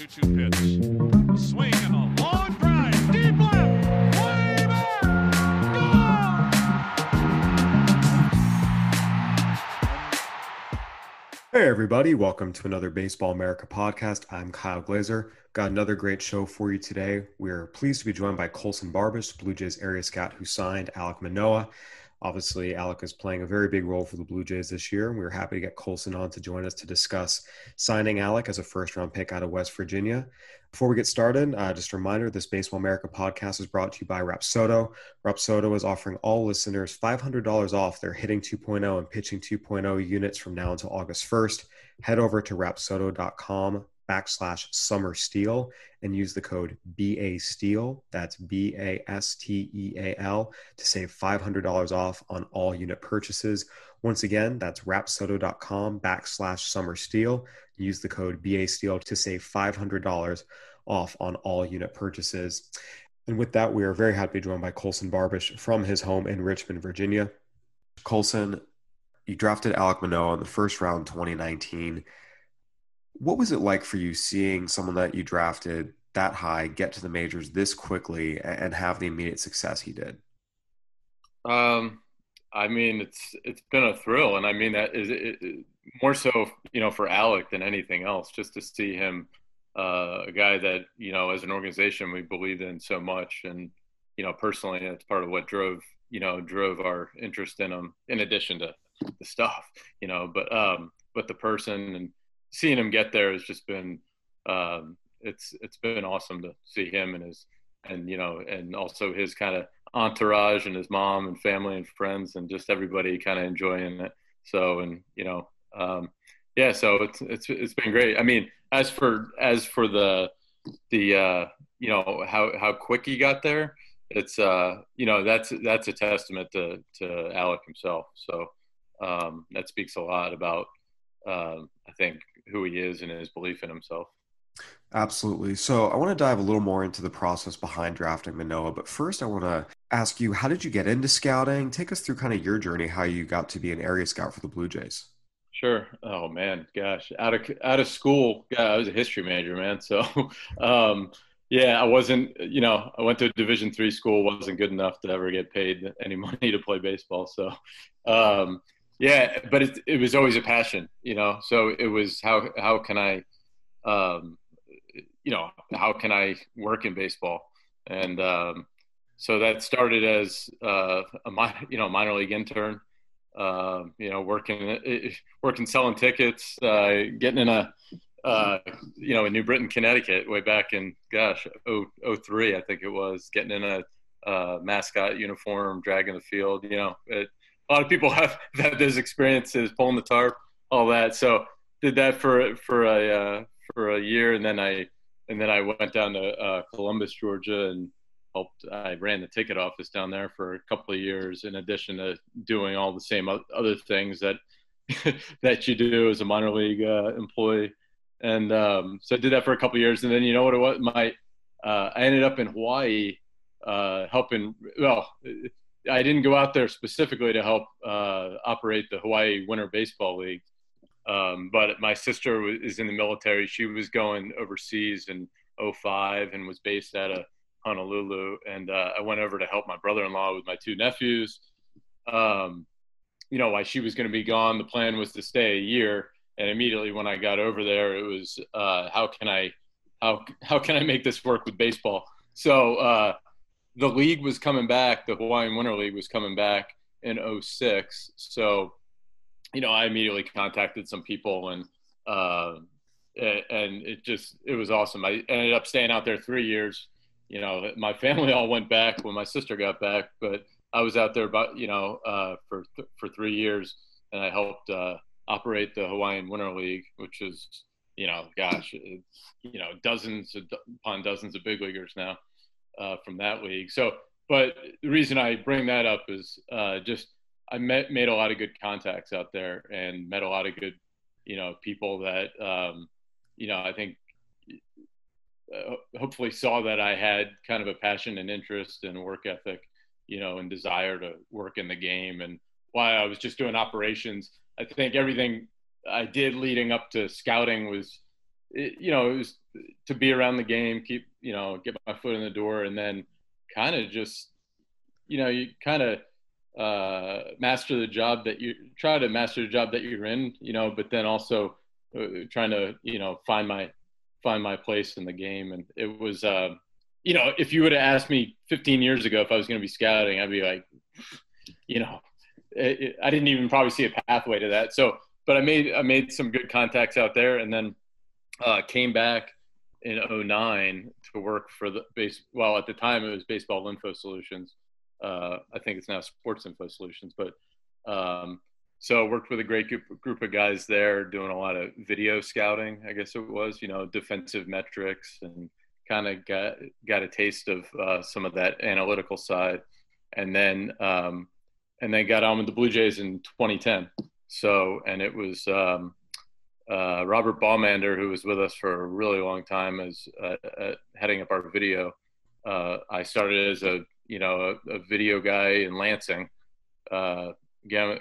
2 2 pitch. Swing and a long drive. Deep left. Way back. Hey, everybody, welcome to another Baseball America podcast. I'm Kyle Glaser. Got another great show for you today. We're pleased to be joined by Coulson Barbiche, Blue Jays area scout who signed Alec Manoah. Obviously, Alec is playing a very big role for the Blue Jays this year, and we are happy to get Coulson on to join us to discuss signing Alec as a first round pick out of West Virginia. Before we get started, uh, just a reminder this Baseball America podcast is brought to you by Rapsodo. Rapsodo is offering all listeners $500 off their Hitting 2.0 and Pitching 2.0 units from now until August 1st. Head over to rapsodo.com backslash summer steal and use the code BA Steal, that's B A S T E A L, to save $500 off on all unit purchases. Once again, that's rapsodo.com backslash summer steal. Use the code BA Steal to save $500 off on all unit purchases. And with that, we are very happy to be joined by Coulson Barbiche from his home in Richmond, Virginia. Coulson, you drafted Alec Manoah in the first round 2019 what was it like for you seeing someone that you drafted that high get to the majors this quickly and have the immediate success he did? Um, I mean, it's it's been a thrill, and I mean that is it, it, more so, you know, for Alec than anything else. Just to see him, uh, a guy that you know, as an organization, we believed in so much, and you know, personally, that's part of what drove you know drove our interest in him. In addition to the stuff, you know, but um, but the person and seeing him get there has just been um, it's it's been awesome to see him and his and you know and also his kind of entourage and his mom and family and friends and just everybody kind of enjoying it. So and you know um, yeah, so it's it's it's been great. I mean, as for as for the the uh, you know how how quick he got there, it's uh you know that's that's a testament to to Alec himself. So um, that speaks a lot about um, I think who he is and his belief in himself. Absolutely. So I want to dive a little more into the process behind drafting Manoah, but first I want to ask you, how did you get into scouting? Take us through kind of your journey, how you got to be an area scout for the Blue Jays. Sure. Oh man, gosh, out of out of school, yeah, I was a history major, man. So, um, yeah, I wasn't. You know, I went to a Division three school, wasn't good enough to ever get paid any money to play baseball. So, um, yeah, but it, it was always a passion, you know. So it was how how can I, um, you know, how can I work in baseball? And um, so that started as uh, a you know minor league intern, uh, you know, working working selling tickets, uh, getting in a uh, you know in New Britain, Connecticut, way back in gosh, 03, I think it was, getting in a uh, mascot uniform, dragging the field, you know. It, a lot of people have had those experiences pulling the tarp, all that. So did that for for a uh, for a year, and then I and then I went down to uh, Columbus, Georgia, and helped. I ran the ticket office down there for a couple of years, in addition to doing all the same other things that that you do as a minor league uh, employee. And um, so I did that for a couple of years, and then you know what it was? My uh, I ended up in Hawaii uh, helping. Well, I didn't go out there specifically to help uh, operate the Hawaii Winter Baseball League, um, but my sister is in the military. She was going overseas in 05 and was based out of Honolulu, and uh, I went over to help my brother-in-law with my two nephews. Um, you know, while she was going to be gone, the plan was to stay a year. And immediately when I got over there, it was uh, how can I how how can I make this work with baseball? So uh, the league was coming back, the Hawaiian Winter League was coming back in 06. So, you know, I immediately contacted some people and, uh, and it just, it was awesome. I ended up staying out there three years. You know, my family all went back when my sister got back, but I was out there about, you know, uh, for, for three years and I helped, uh, operate the Hawaiian Winter League, which is, you know, gosh, it's, you know, dozens upon dozens of big leaguers now uh, from that league. So, but the reason I bring that up is uh, just I met made a lot of good contacts out there and met a lot of good, you know, people that um, you know I think uh, hopefully saw that I had kind of a passion and interest and work ethic, you know, and desire to work in the game. And while I was just doing operations, I think everything I did leading up to scouting was you know, it was to be around the game, keep, you know, get my foot in the door, and then kind of just, you know, you kind of uh, master the job that you try to master the job that you're in, you know, but then also uh, trying to, you know, find my find my place in the game. And it was, uh, you know, if you would have asked me 15 years ago if I was going to be scouting, I'd be like, you know, it, it, I didn't even probably see a pathway to that. So, but I made I made some good contacts out there, and then uh, came back in 09 to work for the base. Well, at the time it was Baseball Info Solutions. Uh, I think it's now Sports Info Solutions, but um, so worked with a great group, group of guys there doing a lot of video scouting. I guess it was, you know, defensive metrics and kind of got got a taste of uh, some of that analytical side, and then um, and then got on with the Blue Jays in 2010. So and it was um, uh, Robert Baumander, who was with us for a really long time, as uh, uh, heading up our video. Uh, I started as a you know a, a video guy in Lansing. Uh,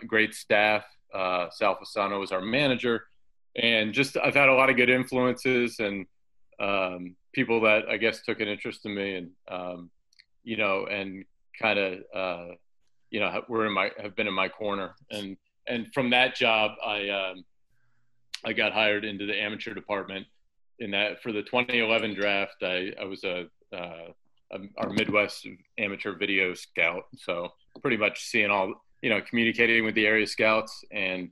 great staff. Sal Fasano was our manager, and just I've had a lot of good influences and um, people that I guess took an interest in me, and um, you know, and kind of you know were in my have been in my corner, and and from that job I. Um, I got hired into the amateur department. In that, for the 2011 draft, I, I was a, uh, a, our Midwest amateur video scout. So pretty much seeing all, you know, communicating with the area scouts and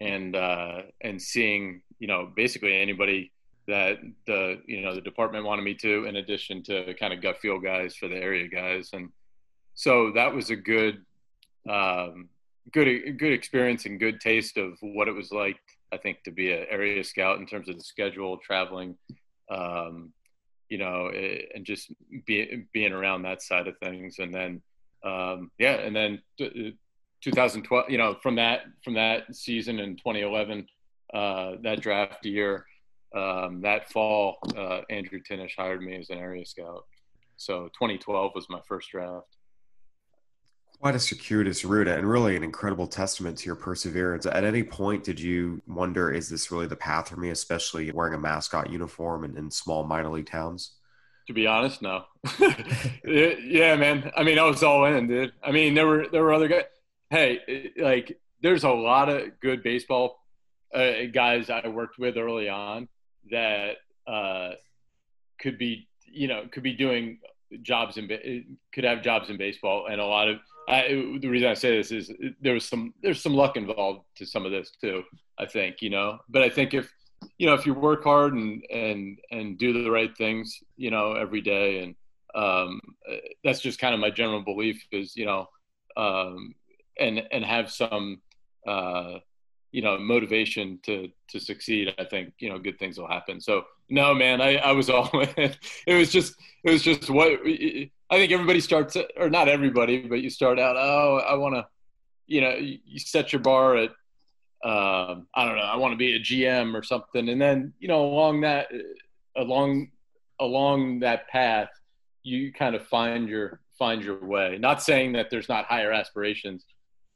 and uh, and seeing, you know, basically anybody that the you know the department wanted me to, in addition to kind of gut feel guys for the area guys, and so that was a good um, good good experience and good taste of what it was like I think to be an area scout in terms of the schedule, traveling, um, you know, eh, and just be, being around that side of things. And then, um, yeah, and then 2012, you know, from that from that season in 2011, uh, that draft year, um, that fall, uh, Andrew Tinnish hired me as an area scout. So 2012 was my first draft quite a circuitous route and really an incredible testament to your perseverance. At any point, did you wonder, is this really the path for me, especially wearing a mascot uniform in, in small minor league towns? To be honest, no. yeah, man. I mean, I was all in, dude. I mean, there were there were other guys. Hey, like, there's a lot of good baseball uh, guys I worked with early on that uh, could be, you know, could be doing jobs in could have jobs in baseball, and a lot of I, the reason I say this is there was some there's some luck involved to some of this too. I think you know, but I think if you know if you work hard and and and do the right things, you know, every day, and um, that's just kind of my general belief is you know, um, and and have some uh, you know motivation to to succeed. I think you know good things will happen. So no, man, I I was all in. It was just it was just what I think everybody starts, or not everybody, but you start out, oh, I want to, you know, you set your bar at, um, I don't know, I want to be a GM or something, and then you know, along that, along, along that path, you kind of find your find your way. Not saying that there's not higher aspirations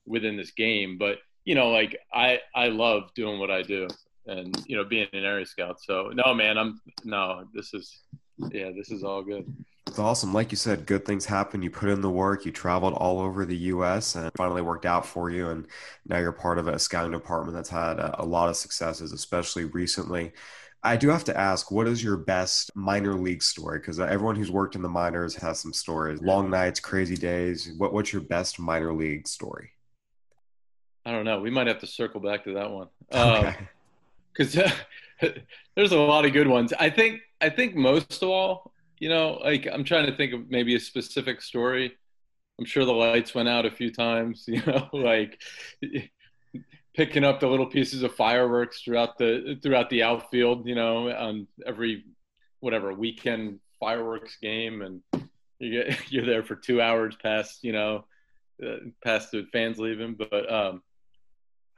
within this game, but you know, like I I love doing what I do, and you know, being an area scout. So no, man, I'm no, this is yeah, this is all good. It's awesome. Like you said, good things happen. You put in the work, you traveled all over the US and finally worked out for you. And now you're part of a scouting department that's had a, a lot of successes, especially recently. I do have to ask, what is your best minor league story? Because everyone who's worked in the minors has some stories. Long nights, crazy days. What, what's your best minor league story? I don't know. We might have to circle back to that one. Because okay. uh, there's a lot of good ones. I think. I think most of all, you know, like I'm trying to think of maybe a specific story. I'm sure the lights went out a few times, you know, like picking up the little pieces of fireworks throughout the throughout the outfield, you know, on every whatever weekend fireworks game, and you get you're there for two hours past, you know, uh, past the fans leaving. But um,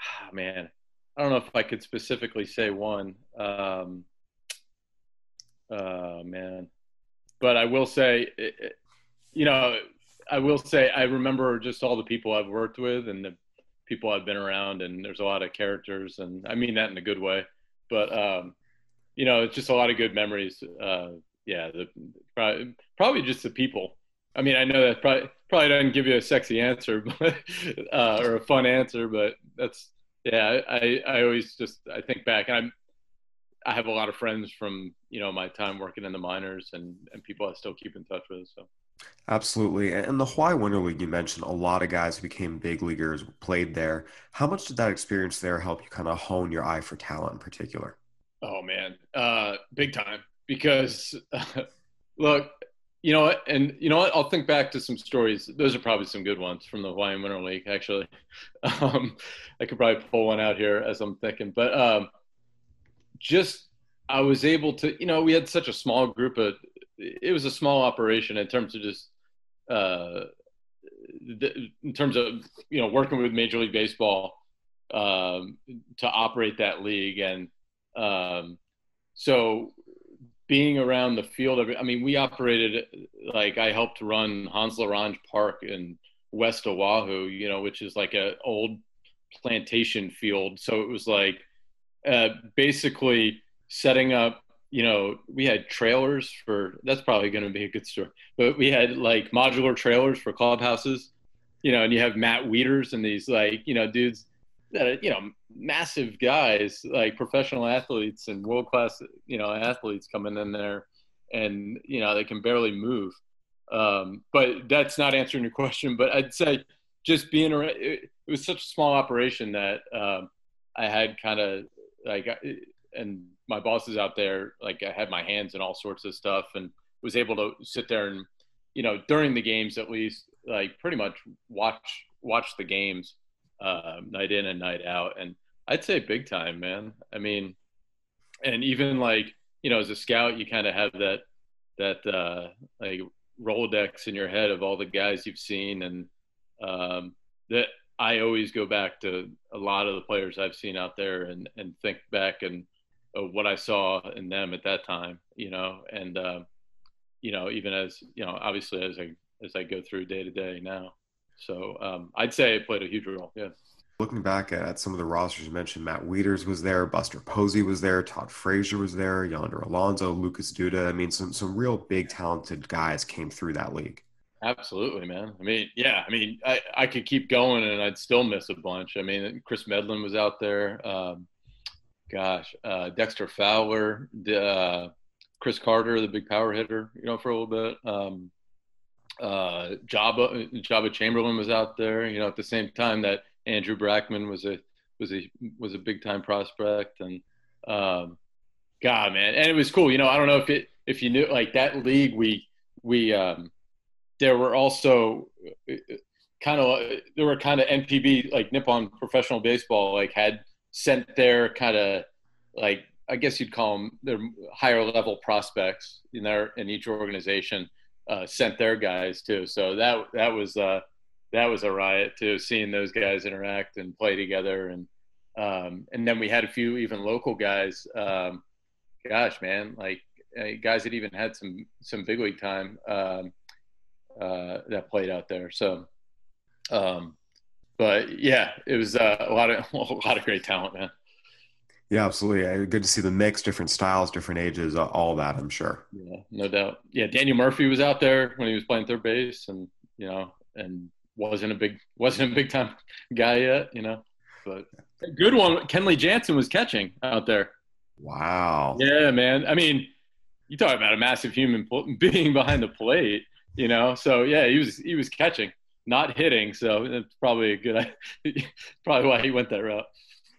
ah, man, I don't know if I could specifically say one. Um, uh, man, but I will say, you know, I will say I remember just all the people I've worked with and the people I've been around, and there's a lot of characters, and I mean that in a good way. But um, you know, it's just a lot of good memories. Uh, yeah, the, probably, probably just the people. I mean, I know that probably probably doesn't give you a sexy answer, but, uh, or a fun answer, but that's yeah. I I always just I think back, and I'm I have a lot of friends from you know my time working in the minors and and people I still keep in touch with. So absolutely, and the Hawaii Winter League you mentioned, a lot of guys who became big leaguers played there. How much did that experience there help you kind of hone your eye for talent in particular? Oh man, uh, big time. Because uh, look, you know and you know what, I'll think back to some stories. Those are probably some good ones from the Hawaiian Winter League. Actually, um, I could probably pull one out here as I'm thinking, but. Um, just I was able to, you know, we had such a small group of, it was a small operation in terms of just, uh, the, in terms of, you know, working with Major League Baseball um, to operate that league. And um, so being around the field I mean, we operated, like I helped run Hans L'Orange Park in West Oahu, you know, which is like a old plantation field. So it was like, uh, basically setting up you know we had trailers for that's probably going to be a good story but we had like modular trailers for clubhouses you know and you have matt wieters and these like you know dudes that are, you know massive guys like professional athletes and world class you know athletes coming in there and you know they can barely move. Um, but that's not answering your question but i'd say just being around it, it was such a small operation that um, i had kind of like and my bosses out there like i had my hands in all sorts of stuff and was able to sit there and you know during the games at least like pretty much watch watch the games uh, night in and night out. And i'd say big time man. I mean and even like you know as a scout you kind of have that that uh like rolodex in your head of all the guys you've seen and um that I always go back to a lot of the players I've seen out there and, and think back and uh, what I saw in them at that time, you know, and, uh, you know, even as, you know, obviously as I, as I go through day to day now. So um, I'd say it played a huge role. Yeah. Looking back at some of the rosters you mentioned, Matt Wieters was there, Buster Posey was there, Todd Frazier was there, Yonder Alonso, Lucas Duda. I mean, some some real big talented guys came through that league. Absolutely, man. I mean, yeah. I mean, I, I could keep going and I'd still miss a bunch. I mean, Kris Medlen was out there. Um, gosh, uh, Dexter Fowler, uh, Chris Carter, the big power hitter, you know, for a little bit. Um, uh, Joba Joba Chamberlain was out there. You know, at the same time that Andrew Brackman was a was a was a big time prospect, and um, God, man, and it was cool. You know, I don't know if it if you knew like that league we we um, there were also kind of there were kind of NPB like Nippon Professional Baseball like had sent their kind of like I guess you'd call them their higher level prospects in their in each organization uh, sent their guys too. So that that was uh, that was a riot too, seeing those guys interact and play together, and um, and then we had a few even local guys. Um, gosh, man, like uh, guys that even had some some big league time. Um, uh, that played out there. So, um, but yeah, it was uh, a lot of a lot of great talent, man. Yeah, absolutely. Good to see the mix, different styles, different ages, all that. I'm sure. Yeah, no doubt. Yeah, Daniel Murphy was out there when he was playing third base, and you know, and wasn't a big wasn't a big time guy yet, you know. But a good one. Kenley Jansen was catching out there. Wow. Yeah, man. I mean, you talk about a massive human being behind the plate you know. So yeah, he was he was catching, not hitting. So it's probably a good, probably why he went that route.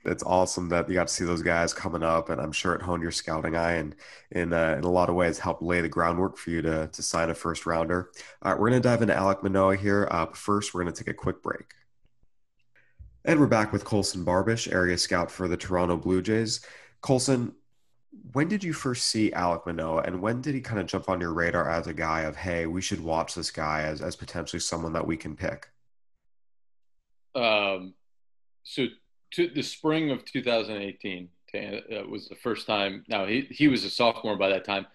It's awesome that you got to see those guys coming up, and I'm sure it honed your scouting eye and in uh, in a lot of ways helped lay the groundwork for you to to sign a first rounder. All right, we're gonna dive into Alec Manoah here. Uh, but first, we're gonna take a quick break. And we're back with Coulson Barbiche, area scout for the Toronto Blue Jays. Coulson, when did you first see Alec Manoah, and when did he kind of jump on your radar as a guy of, hey, we should watch this guy as as potentially someone that we can pick? Um, so to the spring of 2018 uh, was the first time. Now he he was a sophomore by that time,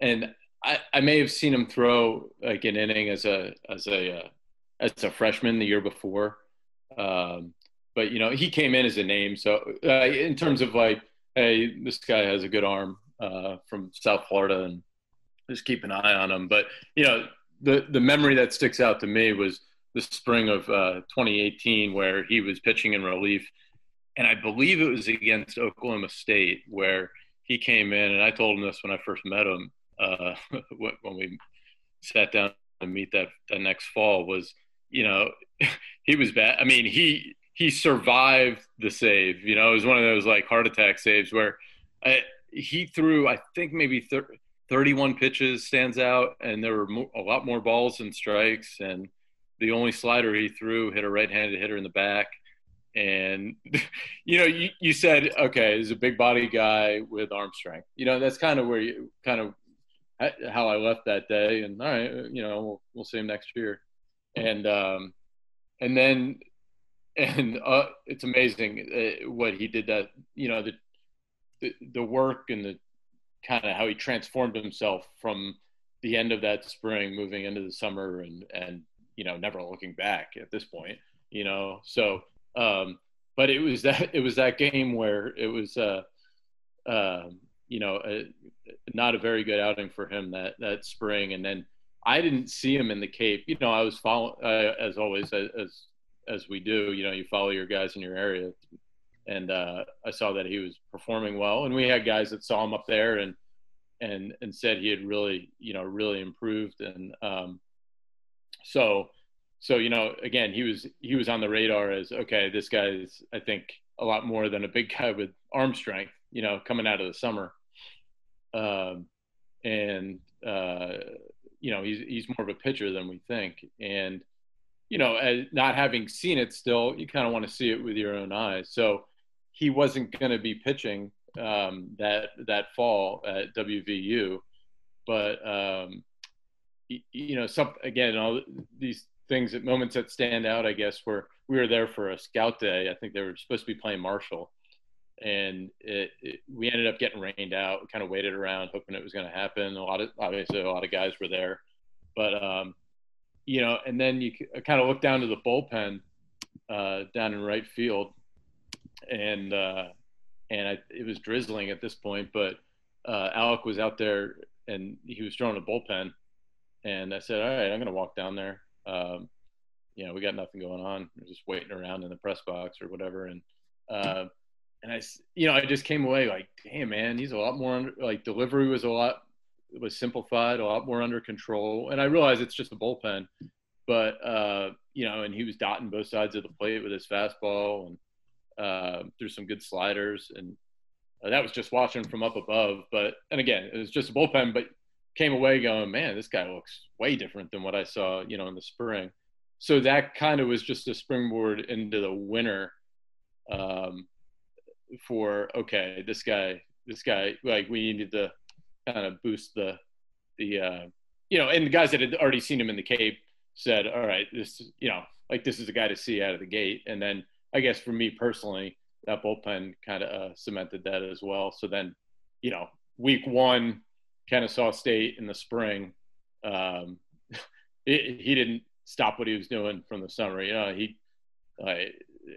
and I, I may have seen him throw like an inning as a as a uh, as a freshman the year before. Um, but you know he came in as a name, so uh, in terms of like hey, this guy has a good arm. uh, from South Florida, and just keep an eye on him. But you know, the the memory that sticks out to me was the spring of uh, 2018, where he was pitching in relief, and I believe it was against Oklahoma State, where he came in, and I told him this when I first met him uh, when we sat down to meet that that next fall was, you know, he was bad. I mean, he he survived the save. You know, it was one of those like heart attack saves where I, he threw, I think maybe 31 pitches stands out, and there were mo- a lot more balls and strikes. And the only slider he threw hit a right-handed hitter in the back. And you know, you, you said, okay, he's a big body guy with arm strength. You know, that's kind of where you kind of how I left that day. And all right, you know, we'll, we'll see him next year. And um, and then and uh, it's amazing uh, what he did. That you know the the, the work and the kind of how he transformed himself from the end of that spring, moving into the summer, and and you know never looking back at this point. You know, so um, but it was that it was that game where it was uh, uh, you know a, not a very good outing for him that that spring, and then. I didn't see him in the Cape. You know, I was following, uh, as always, as as we do, you know, you follow your guys in your area. And uh, I saw that he was performing well, and we had guys that saw him up there and and and said he had really, you know, really improved. And um, so, so you know, again, he was he was on the radar as okay, this guy is, I think, a lot more than a big guy with arm strength, you know, coming out of the summer. Um, and uh, you know, he's he's more of a pitcher than we think, and you know, as not having seen it still, you kind of want to see it with your own eyes. So he wasn't going to be pitching um, that that fall at WVU, but um, you, know, some again, all these things at moments that stand out, I guess, were we were there for a scout day. I think they were supposed to be playing Marshall, and it, it, we ended up getting rained out. We kind of waited around, hoping it was going to happen. A lot of obviously a lot of guys were there, but um, you know, and then you kind of look down to the bullpen uh, down in right field, and uh, and I, it was drizzling at this point, but uh, Alec was out there and he was throwing a bullpen, and I said, all right, I'm going to walk down there. Um, you know, we got nothing going on. We're just waiting around in the press box or whatever, and uh, and I, you know, I just came away like, damn, man, he's a lot more under, like delivery was a lot it was simplified, a lot more under control. And I realize it's just a bullpen, but uh, you know, and he was dotting both sides of the plate with his fastball and uh, threw some good sliders, and uh, that was just watching from up above. But and again, it was just a bullpen, but came away going, man, this guy looks way different than what I saw, you know, in the spring. So that kind of was just a springboard into the winter um, for okay, this guy, this guy, like we needed to kind of boost the the uh, you know, and the guys that had already seen him in the Cape said, "All right, this you know, like this is a guy to see out of the gate." And then I guess for me personally, that bullpen kind of uh, cemented that as well. So then, you know, week one, Kennesaw State in the spring, um, it, he didn't stop what he was doing from the summer. You know, he,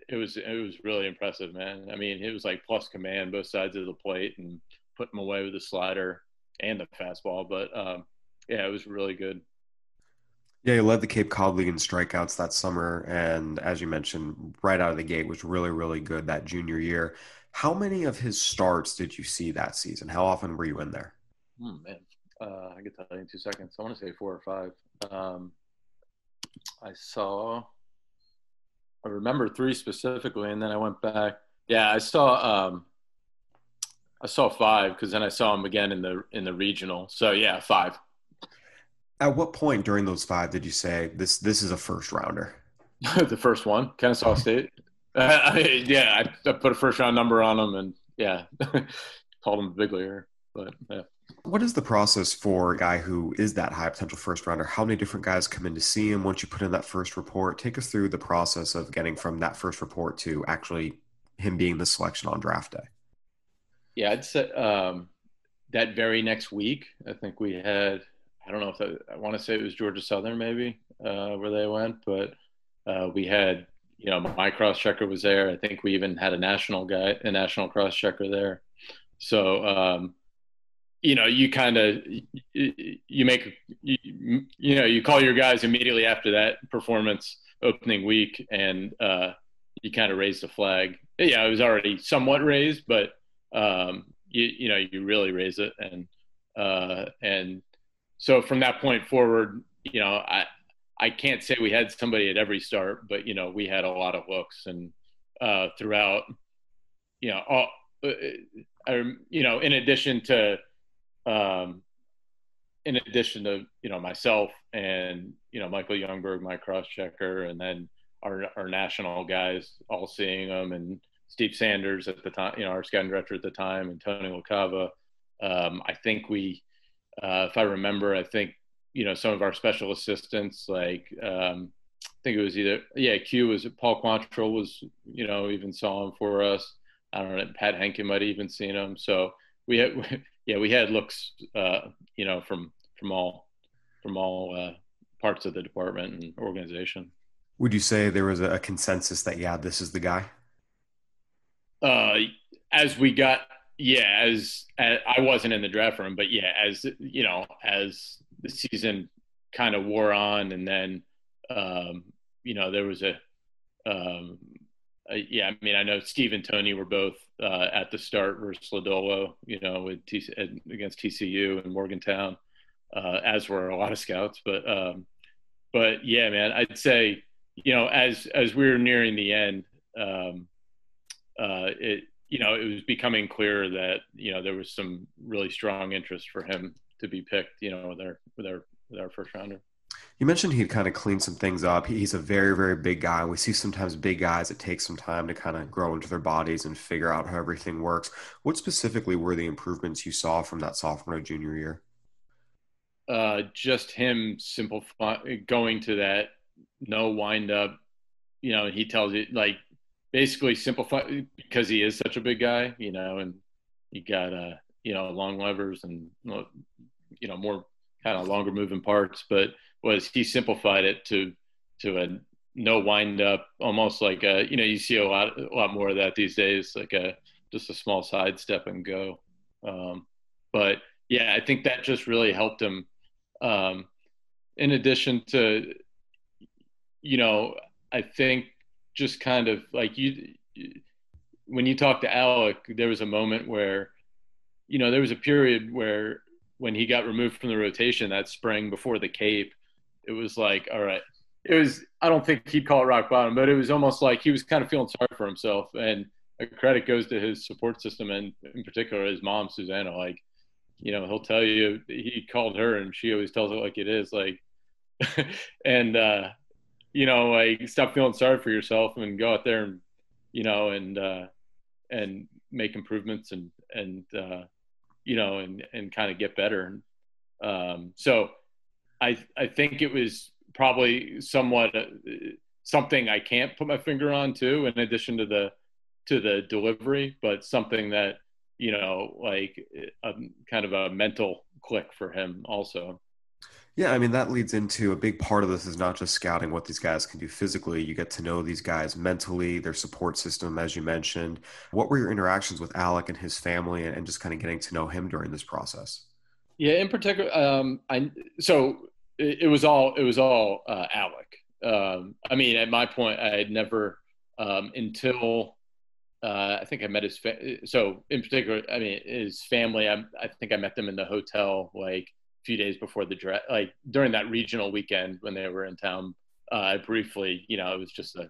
it was it was really impressive, man. I mean, it was like plus command both sides of the plate and put him away with the slider and the fastball. But um, yeah, it was really good. Yeah, he led the Cape Cod League in strikeouts that summer, and as you mentioned, right out of the gate was really, really good that junior year. How many of his starts did you see that season? How often were you in there? Oh, man, uh, I can tell you in two seconds. I want to say four or five. Um, I saw, I remember three specifically, and then I went back. Yeah, I saw um, I saw five because then I saw him again in the in the regional. So yeah, five. At what point during those five did you say this this is a first rounder? the first one, Kennesaw State. Uh, I, yeah, I, I, put a first round number on him, and yeah, called him a big leaguer. But yeah. What is the process for a guy who is that high potential first rounder? How many different guys come in to see him once you put in that first report? Take us through the process of getting from that first report to actually him being the selection on draft day. Yeah, I'd say um, that very next week, I think we had, I don't know if that, I want to say it was Georgia Southern maybe uh, where they went, but uh, we had, you know, my cross checker was there. I think we even had a national guy, a national cross checker there. So, um, you know, you kind of you make you, you, know you call your guys immediately after that performance opening week, and uh, you kind of raise the flag. Yeah, it was already somewhat raised, but um, you you know you really raise it, and uh, and so from that point forward, you know, I I can't say we had somebody at every start, but you know, we had a lot of looks and uh, throughout, you know, all, uh, uh you know, in addition to, um, in addition to you know myself and you know Michael Youngberg, my cross checker, and then our our national guys all seeing them, and Steve Sanders at the time, you know, our scouting director at the time, and Tony LaCava. Um, I think we, uh, if I remember, I think you know some of our special assistants like um, I think it was either yeah Q was Paul Quantrill was you know even saw him for us. I don't know Pat Hentgen might have even seen him. So we had yeah we had looks uh, you know from from all from all uh, parts of the department and organization. Would you say there was a consensus that yeah this is the guy? Uh, as we got yeah as, as I wasn't in the draft room, but yeah as you know as the season kind of wore on, and then um, you know there was a, um, a, yeah. I mean, I know Steve and Tony were both uh, at the start versus Lodolo, you know, with against TCU and Morgantown, uh, as were a lot of scouts. But um, but yeah, man, I'd say you know as as we were nearing the end, um, uh, it you know it was becoming clear that you know there was some really strong interest for him to be picked, you know, with our with our with our first rounder. You mentioned he'd kind of clean some things up. He's a very, very big guy. We see sometimes big guys, it takes some time to kind of grow into their bodies and figure out how everything works. What specifically were the improvements you saw from that sophomore junior year? Uh, just him simplifying, going to that no wind up. You know, he tells you like basically simplify because he is such a big guy, you know, and you got uh, you know long levers and you know more kind of longer moving parts, but was he simplified it to to a no wind up, almost like a you know you see a lot a lot more of that these days, like a just a small side step and go. Um, but yeah, I think that just really helped him. Um, in addition to, you know, I think just kind of like you, when you talk to Alec, there was a moment where, you know, there was a period where when he got removed from the rotation that spring before the Cape, it was like, all right, it was. I don't think he'd call it rock bottom, but it was almost like he was kind of feeling sorry for himself. And a credit goes to his support system, and in particular his mom, Susanna. Like, you know, he'll tell you he called her, and she always tells it like it is. Like, and uh, you know, like stop feeling sorry for yourself and go out there and you know and uh, and make improvements and and uh, you know, and and kind of get better. And, Um, so I I think it was probably somewhat uh, something I can't put my finger on too, in addition to the to the delivery, but something that you know, like a kind of a mental click for him also. Yeah, I mean, that leads into a big part of this is not just scouting what these guys can do physically. You get to know these guys mentally, their support system, as you mentioned. What were your interactions with Alec and his family and just kind of getting to know him during this process? Yeah, in particular, um, I so it, it, was all it was all uh, Alec. Um, I mean, at my point, I had never um, until uh, I think I met his fa- so in particular. I mean, his family. I, I think I met them in the hotel like few days before the draft, like during that regional weekend when they were in town. Uh, briefly, you know, it was just a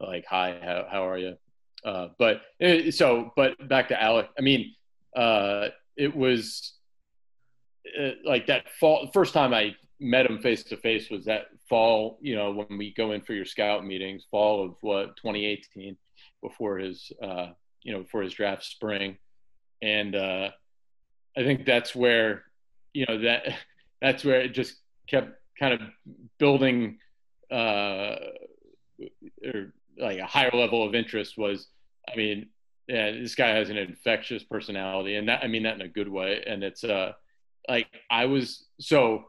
like, "Hi, how how are you?" Uh, but so, but back to Alec. I mean, uh, it was uh, like that fall. First time I met him face to face was that fall. You know, when we go in for your scout meetings, fall of what 2018, before his uh, you know before his draft spring, and uh, I think that's where you know that that's where it just kept kind of building uh, or like a higher level of interest was i mean yeah, this guy has an infectious personality and that i mean that in a good way and it's uh like i was so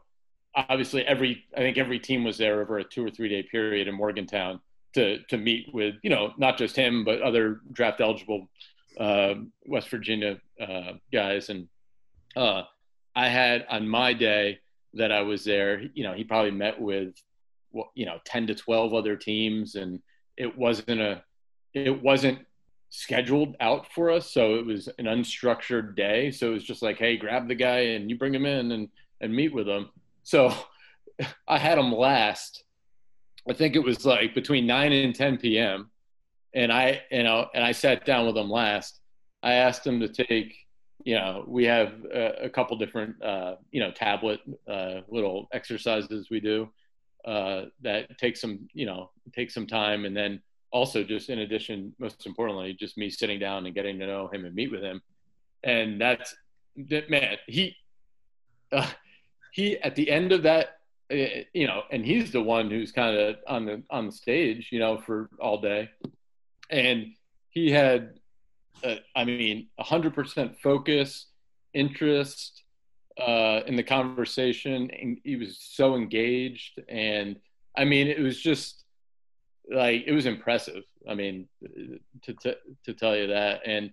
obviously every i think every team was there over a two or three day period in morgantown to to meet with you know not just him but other draft eligible uh, west virginia uh, guys and uh, I had on my day that I was there, you know, he probably met with, you know, 10 to 12 other teams and it wasn't a, it wasn't scheduled out for us. So it was an unstructured day. So it was just like, Hey, grab the guy and you bring him in and, and meet with him. So I had him last. I think it was like between 9 and 10 p.m. And I, you know, and I sat down with him last. I asked him to take, you know, we have a, a couple different, uh, you know, tablet uh, little exercises we do uh, that take some, you know, take some time. And then also just in addition, most importantly, just me sitting down and getting to know him and meet with him. And that's, that man, he, uh, he, at the end of that Eh, you know, and he's the one who's kind of on the on the stage, you know, for all day, and he had, uh, I mean, hundred percent focus, interest uh, in the conversation, and he was so engaged, and I mean, it was just like it was impressive. I mean, to to, to tell you that, and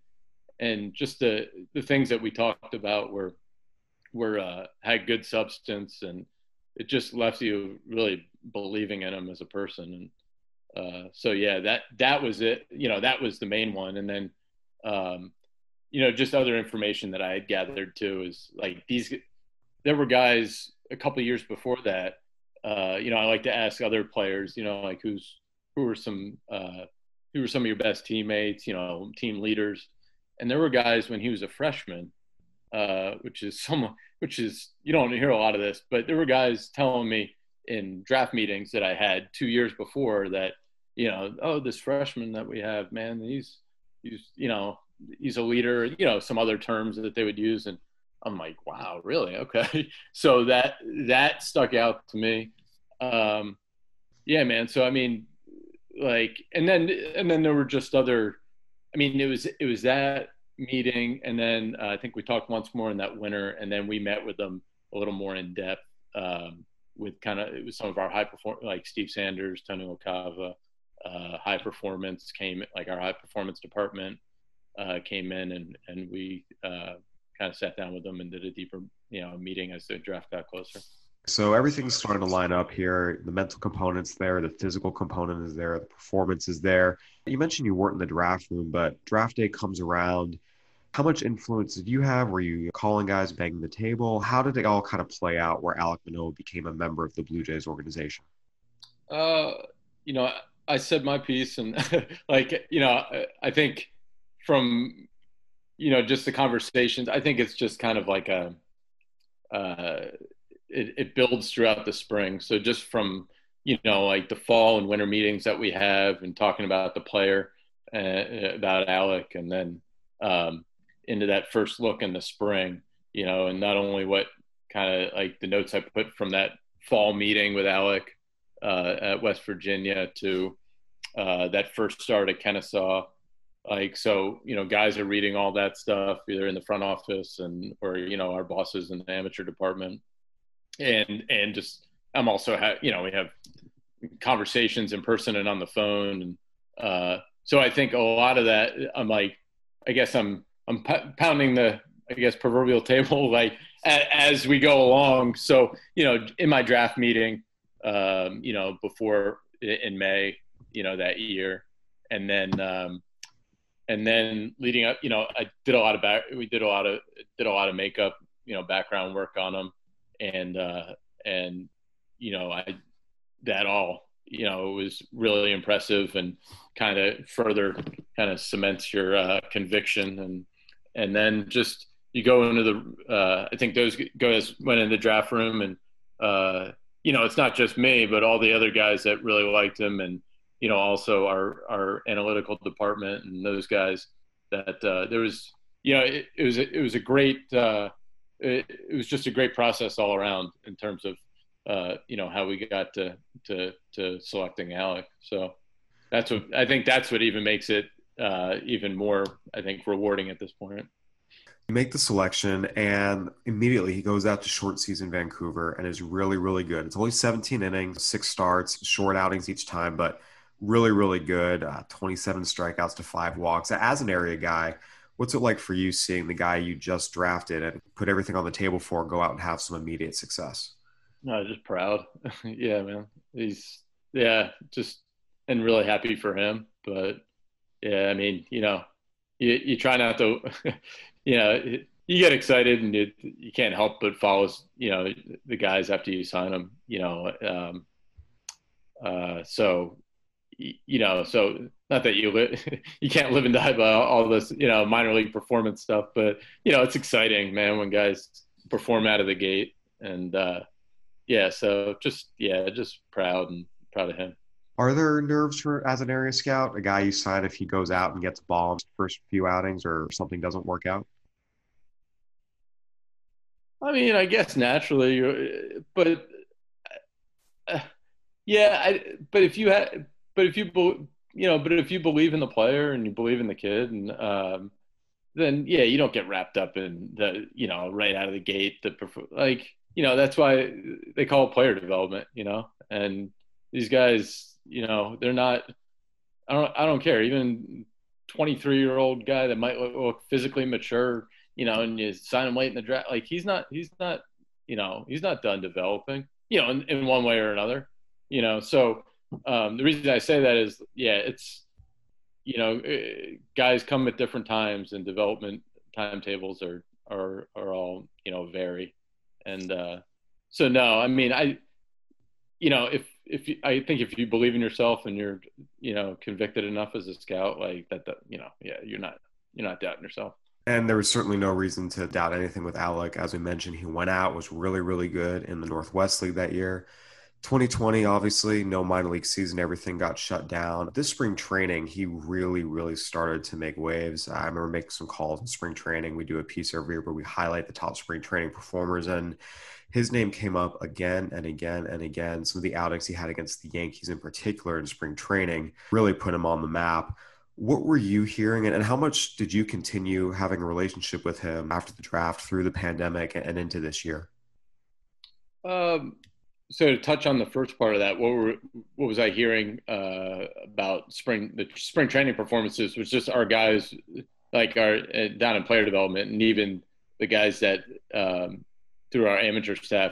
and just the the things that we talked about were were uh, had good substance and it just left you really believing in him as a person. And uh, so, yeah, that, that was it. You know, that was the main one. And then, um, you know, just other information that I had gathered too is like these, there were guys a couple years before that, uh, you know, I like to ask other players, you know, like who's, who were some, uh, who were some of your best teammates, you know, team leaders. And there were guys when he was a freshman, uh, which is some, which is you don't hear a lot of this, but there were guys telling me in draft meetings that I had two years before that you know, oh, this freshman that we have, man, he's he's you know he's a leader, you know, some other terms that they would use, and I'm like, wow, really? Okay, so that that stuck out to me. Um, yeah, man. So I mean, like, and then and then there were just other. I mean, it was it was that meeting, and then uh, I think we talked once more in that winter, and then we met with them a little more in depth um, with kind of some of our high perform like Steve Sanders, Tony LaCava, uh, high performance came like our high performance department uh, came in and and we uh, kind of sat down with them and did a deeper you know meeting as the draft got closer. So everything's starting to line up here. The mental component's there, the physical component is there, the performance is there. You mentioned you weren't in the draft room, but draft day comes around. How much influence did you have? Were you calling guys, banging the table? How did it all kind of play out where Alec Manoah became a member of the Blue Jays organization? Uh, you know, I said my piece, and like, you know, I think from, you know, just the conversations, I think it's just kind of like a, uh, it, it builds throughout the spring. So just from you know like the fall and winter meetings that we have and talking about the player, uh, about Alec, and then um, into that first look in the spring. You know, and not only what kind of like the notes I put from that fall meeting with Alec uh, at West Virginia to uh, that first start at Kennesaw. Like so, you know, guys are reading all that stuff either in the front office and or you know our bosses in the amateur department. And and just I'm also ha- you know we have conversations in person and on the phone. And uh, so I think a lot of that I'm like I guess I'm I'm p- pounding the I guess proverbial table like a- as we go along. So you know in my draft meeting um, you know before in May you know that year. And then um, and then leading up you know I did a lot of back we did a lot of did a lot of makeup you know background work on them and uh, and you know I that all you know was really impressive and kind of further kind of cements your uh, conviction. And and then just you go into the uh, I think those guys went in the draft room and uh, you know it's not just me but all the other guys that really liked him and you know also our our analytical department and those guys that uh, there was you know it, it was it was a great uh, it, it, was just a great process all around in terms of uh, you know how we got to to to selecting Alec. So that's what I think. That's what even makes it uh, even more I think rewarding at this point. Make the selection, and immediately he goes out to short season Vancouver and is really really good. It's only 17 innings, six starts, short outings each time, but really really good. Uh, 27 strikeouts to five walks. As an area guy What's it like for you seeing the guy you just drafted and put everything on the table for go out and have some immediate success? No, just proud. yeah, man. He's yeah, just and really happy for him. But yeah, I mean, you know, you you try not to, you know, you get excited and you you can't help but follow, you know, the guys after you sign them. You know, um, uh, so you know, so not that you live, you can't live and die by all this, you know, minor league performance stuff, but you know, it's exciting, man, when guys perform out of the gate, and uh, yeah, so just yeah, just proud and proud of him. Are there nerves for as an area scout, a guy you sign if he goes out and gets bombed first few outings or something doesn't work out? I mean, I guess naturally, but uh, yeah, I, but if you had, but if you, you know, but if you believe in the player and you believe in the kid, and um, then yeah, you don't get wrapped up in the, you know, right out of the gate. The like, you know, that's why they call it player development, you know, and these guys, you know, they're not. I don't. I don't care. Even 23 year old guy that might look physically mature, you know, and you sign him late in the draft, like he's not. He's not. You know, he's not done developing. You know, in, in one way or another you know so um, the reason i say that is yeah it's you know eh, guys come at different times and development timetables are are are all you know vary and uh, so no i mean i you know if if you, i think if you believe in yourself and you're you know convicted enough as a scout like that, that you know yeah you're not you're not doubting yourself and there was certainly no reason to doubt anything with Alec. As we mentioned, he went out, was really, really good in the Northwest League that year. 2020, obviously, no minor league season, everything got shut down. This spring training, he really, really started to make waves. I remember making some calls in spring training. We do a piece every year where we highlight the top spring training performers, and his name came up again and again and again. Some of the outings he had against the Yankees, in particular, in spring training, really put him on the map. What were you hearing, and how much did you continue having a relationship with him after the draft, through the pandemic, and into this year? Um, so to touch on the first part of that, what were what was I hearing uh, about spring the spring training performances? Was just our guys like our uh, down in player development, and even the guys that um, through our amateur staff,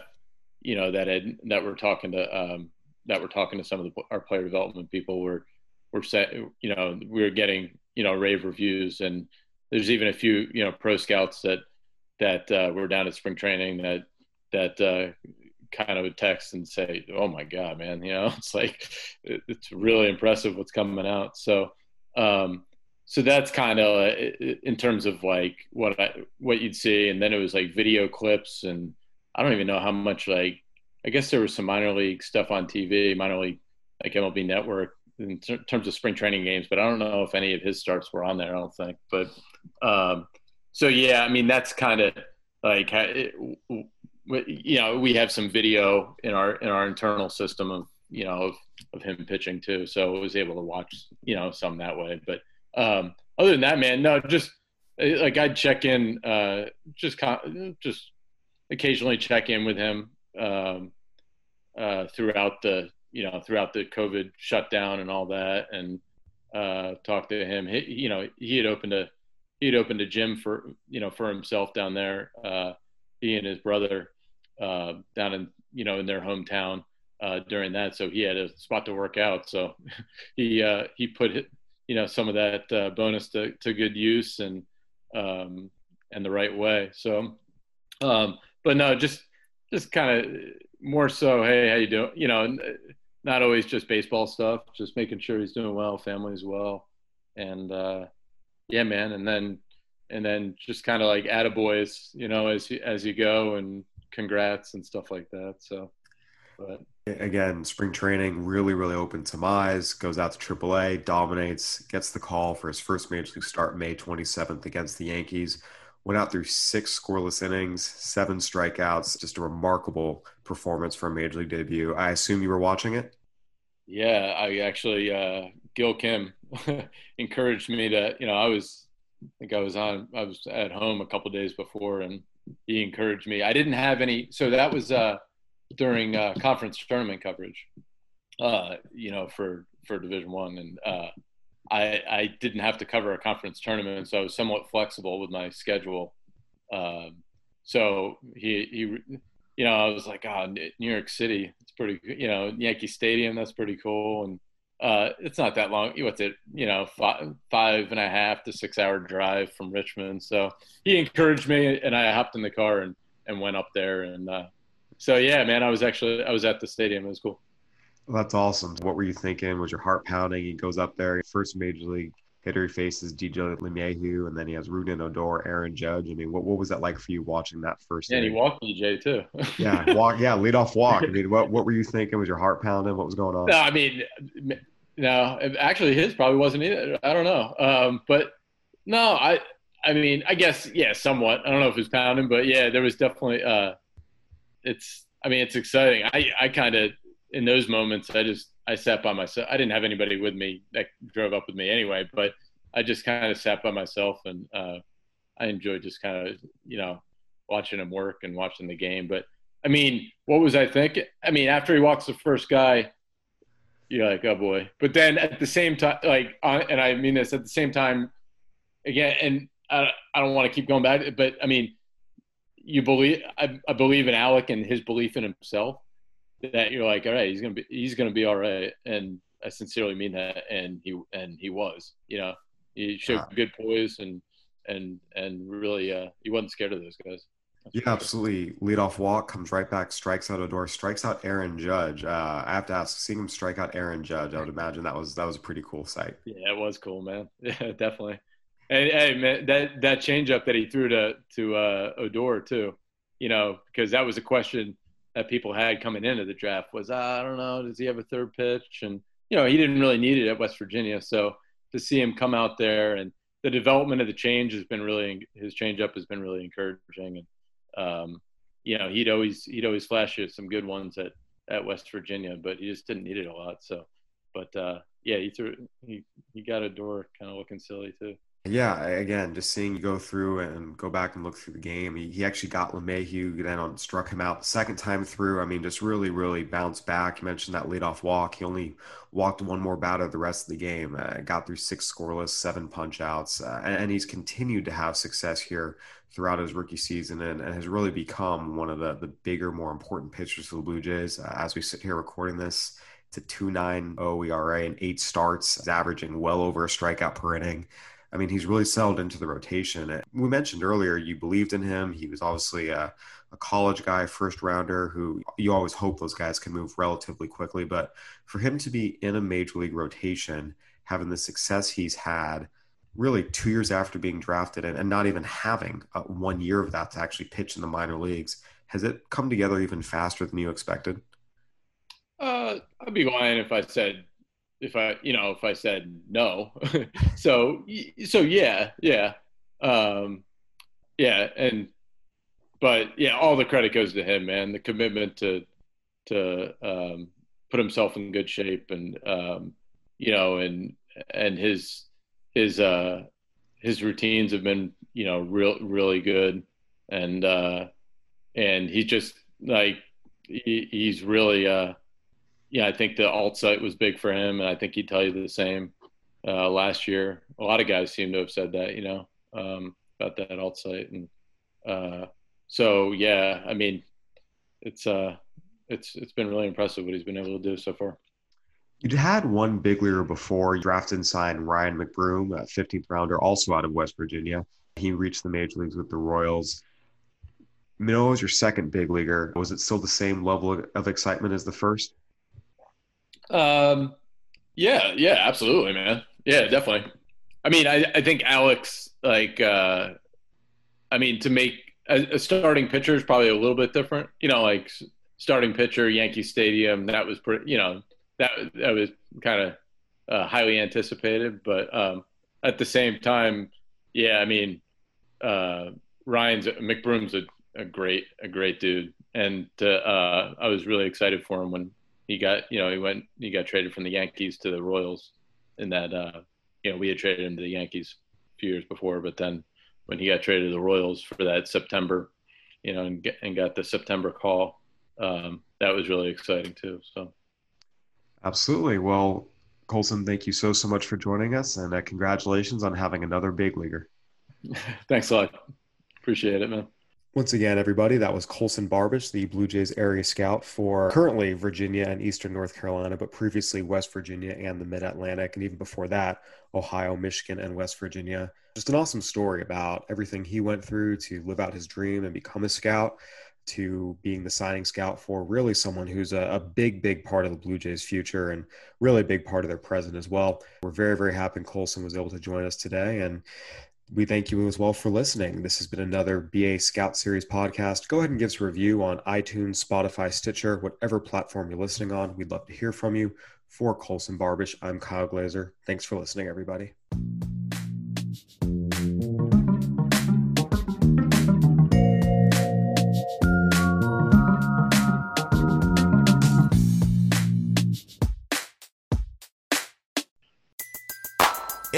you know, that had that were talking to um, that were talking to some of the, our player development people were were set. You know, we were getting you know rave reviews, and there's even a few you know pro scouts that that uh, were down at spring training that that uh, kind of would text and say, "Oh my God, man!" You know, it's like it's really impressive what's coming out. So, um, so that's kind of in terms of like what I what you'd see, and then it was like video clips, and I don't even know how much like I guess there was some minor league stuff on TV, minor league like MLB Network in ter- terms of spring training games, but I don't know if any of his starts were on there. I don't think, but um, so yeah, I mean that's kind of like you know, we have some video in our in our internal system of you know of, of him pitching too, so I was able to watch you know some that way. But um, other than that, man, no, just uh, like I'd check in, uh, just just occasionally check in with him um, uh, throughout the you know throughout the COVID shutdown and all that, and uh, talk to him. He, you know, he had opened a he had opened a gym for you know for himself down there. Uh, he and his brother uh, down in you know in their hometown uh, during that, so he had a spot to work out. So he uh, he put you know some of that uh, bonus to, to good use and um, and the right way. So, um, but no, just just kind of more so. Hey, how you doing? You know, not always just baseball stuff. Just making sure he's doing well, family as well, and uh, yeah, man. And then and then just kind of like attaboys, you know, as you as you go and congrats and stuff like that. So, but again, spring training really, really opened some eyes. Goes out to AAA, dominates, gets the call for his first major league start May 27th against the Yankees. Went out through six scoreless innings, seven strikeouts. Just a remarkable performance for a major league debut. I assume you were watching it. Yeah, I actually uh, Gil Kim encouraged me to. You know, I was I think I was on. I was at home a couple days before, and he encouraged me. I didn't have any, so that was uh, during uh, conference tournament coverage, uh, you know, for for Division One, and uh, I, I didn't have to cover a conference tournament, so I was somewhat flexible with my schedule. Um, so he, he, you know, I was like, oh, New York City, it's pretty, you know, Yankee Stadium, that's pretty cool. And uh, it's not that long. What's it, you know, five, five and a half to six hour drive from Richmond. So he encouraged me, and I hopped in the car and, and went up there. And uh, so, yeah, man, I was actually, I was at the stadium. It was cool. Well, that's awesome. What were you thinking? Was your heart pounding? He goes up there, first major league hitter he faces DJ LeMahieu, and then he has Rougned Odor, Aaron Judge. I mean, what, what was that like for you watching that first? Yeah, and he walked DJ too. yeah, walk. Yeah, lead off walk. I mean, what what were you thinking? Was your heart pounding? What was going on? No, I mean, no, actually, his probably wasn't either. I don't know, um, but no, I I mean, I guess yeah, somewhat. I don't know if it's pounding, but yeah, there was definitely. Uh, it's. I mean, it's exciting. I I kind of in those moments, I just I sat by myself. I didn't have anybody with me that drove up with me anyway, but I just kind of sat by myself and uh, I enjoyed just kind of you know watching him work and watching the game. But I mean, what was I thinking? I mean, after he walks the first guy, you're like, oh boy. But then at the same time, like, and I mean this at the same time, again, and I, I don't want to keep going back, but I mean, you believe I, I believe in Alec and his belief in himself that you're like, all right, he's gonna be he's gonna be all right, and I sincerely mean that, and he and he was, you know, he showed good poise and and and really, uh, he wasn't scared of those guys. yeah, absolutely. Leadoff walk comes right back, strikes out Odor, strikes out Aaron Judge. Uh, I have to ask, seeing him strike out Aaron Judge, I would imagine that was that was a pretty cool sight. Yeah, it was cool, man. Yeah, definitely. And hey, man, that that changeup that he threw to to uh, Odor too, you know, because that was a question that people had coming into the draft was, ah, I don't know, does he have a third pitch? And, you know, he didn't really need it at West Virginia. So to see him come out there and the development of the change has been really, his changeup has been really encouraging. And, um, you know, he'd always, he'd always flash you some good ones at, at West Virginia, but he just didn't need it a lot. So, but, uh, yeah, he threw, he, he got Odor kind of looking silly too. Yeah, again, just seeing you go through and go back and look through the game. He, actually got LeMahieu, then on, struck him out the second time through. I mean, just really, really bounced back. You mentioned that leadoff walk. He only walked one more batter the rest of the game. Uh, got through six scoreless, seven punch outs, uh, and, and, he's continued to have success here throughout his rookie season and, and, has really become one of the, the bigger, more important pitchers for the Blue Jays. Uh, as we sit here recording this, it's a 2.90 ERA and eight starts, averaging well over a strikeout per inning. I mean, he's really settled into the rotation. We mentioned earlier you believed in him. He was obviously a, a, college guy, first rounder, who you always hope those guys can move relatively quickly. But for him to be in a major league rotation, having the success he's had, really two years after being drafted and, and not even having uh, one year of that to actually pitch in the minor leagues, has it come together even faster than you expected? Uh, I'd be lying if I said if I, you know, if I said no. so, so yeah, yeah, um, yeah, and but yeah, all the credit goes to him, man. The commitment to to um, put himself in good shape, and um, you know, and and his his uh, his routines have been, you know, real really good, and uh, and he just like he, he's really uh yeah, I think the alt site was big for him, and I think he'd tell you the same. Uh, last year, a lot of guys seem to have said that, you know, um, about that alt site, and uh, so yeah, I mean, it's uh, it's it's been really impressive what he's been able to do so far. You'd had one big leaguer before. You drafted and signed Ryan McBroom, a 15th rounder, also out of West Virginia. He reached the major leagues with the Royals. Manoah was your second big leaguer. Was it still the same level of excitement as the first? Um, yeah, yeah, absolutely, man. Yeah, definitely. I mean, I, I think Alec's, like, uh, I mean, to make a, a starting pitcher is probably a little bit different. You know, like starting pitcher, Yankee Stadium, that was pretty, you know, that, that was kind of uh, highly anticipated. But um, at the same time, yeah, I mean, uh, Ryan's McBroom's a, a great, a great dude. And uh, I was really excited for him when he got you know he went he got traded from the Yankees to the Royals in that uh, you know we had traded him to the Yankees a few years before, but then when he got traded to the Royals for that September, you know, and, get, and got the September call, um, that was really exciting too. So, absolutely. Well, Coulson, thank you so, so much for joining us and uh, congratulations on having another big leaguer. Thanks a lot. Appreciate it, man. Once again, everybody, that was Coulson Barbiche, the Blue Jays area scout for currently Virginia and Eastern North Carolina, but previously West Virginia and the Mid Atlantic. And even before that, Ohio, Michigan, and West Virginia. Just an awesome story about everything he went through to live out his dream and become a scout to being the signing scout for really someone who's a, a, big, big part of the Blue Jays' future and really a big part of their present as well. We're very, very happy Coulson was able to join us today. And we thank you as well for listening. This has been another BA Scout Series podcast. Go ahead and give us a review on iTunes, Spotify, Stitcher, whatever platform you're listening on. We'd love to hear from you. For Coulson Barbiche, I'm Kyle Glaser. Thanks for listening, everybody.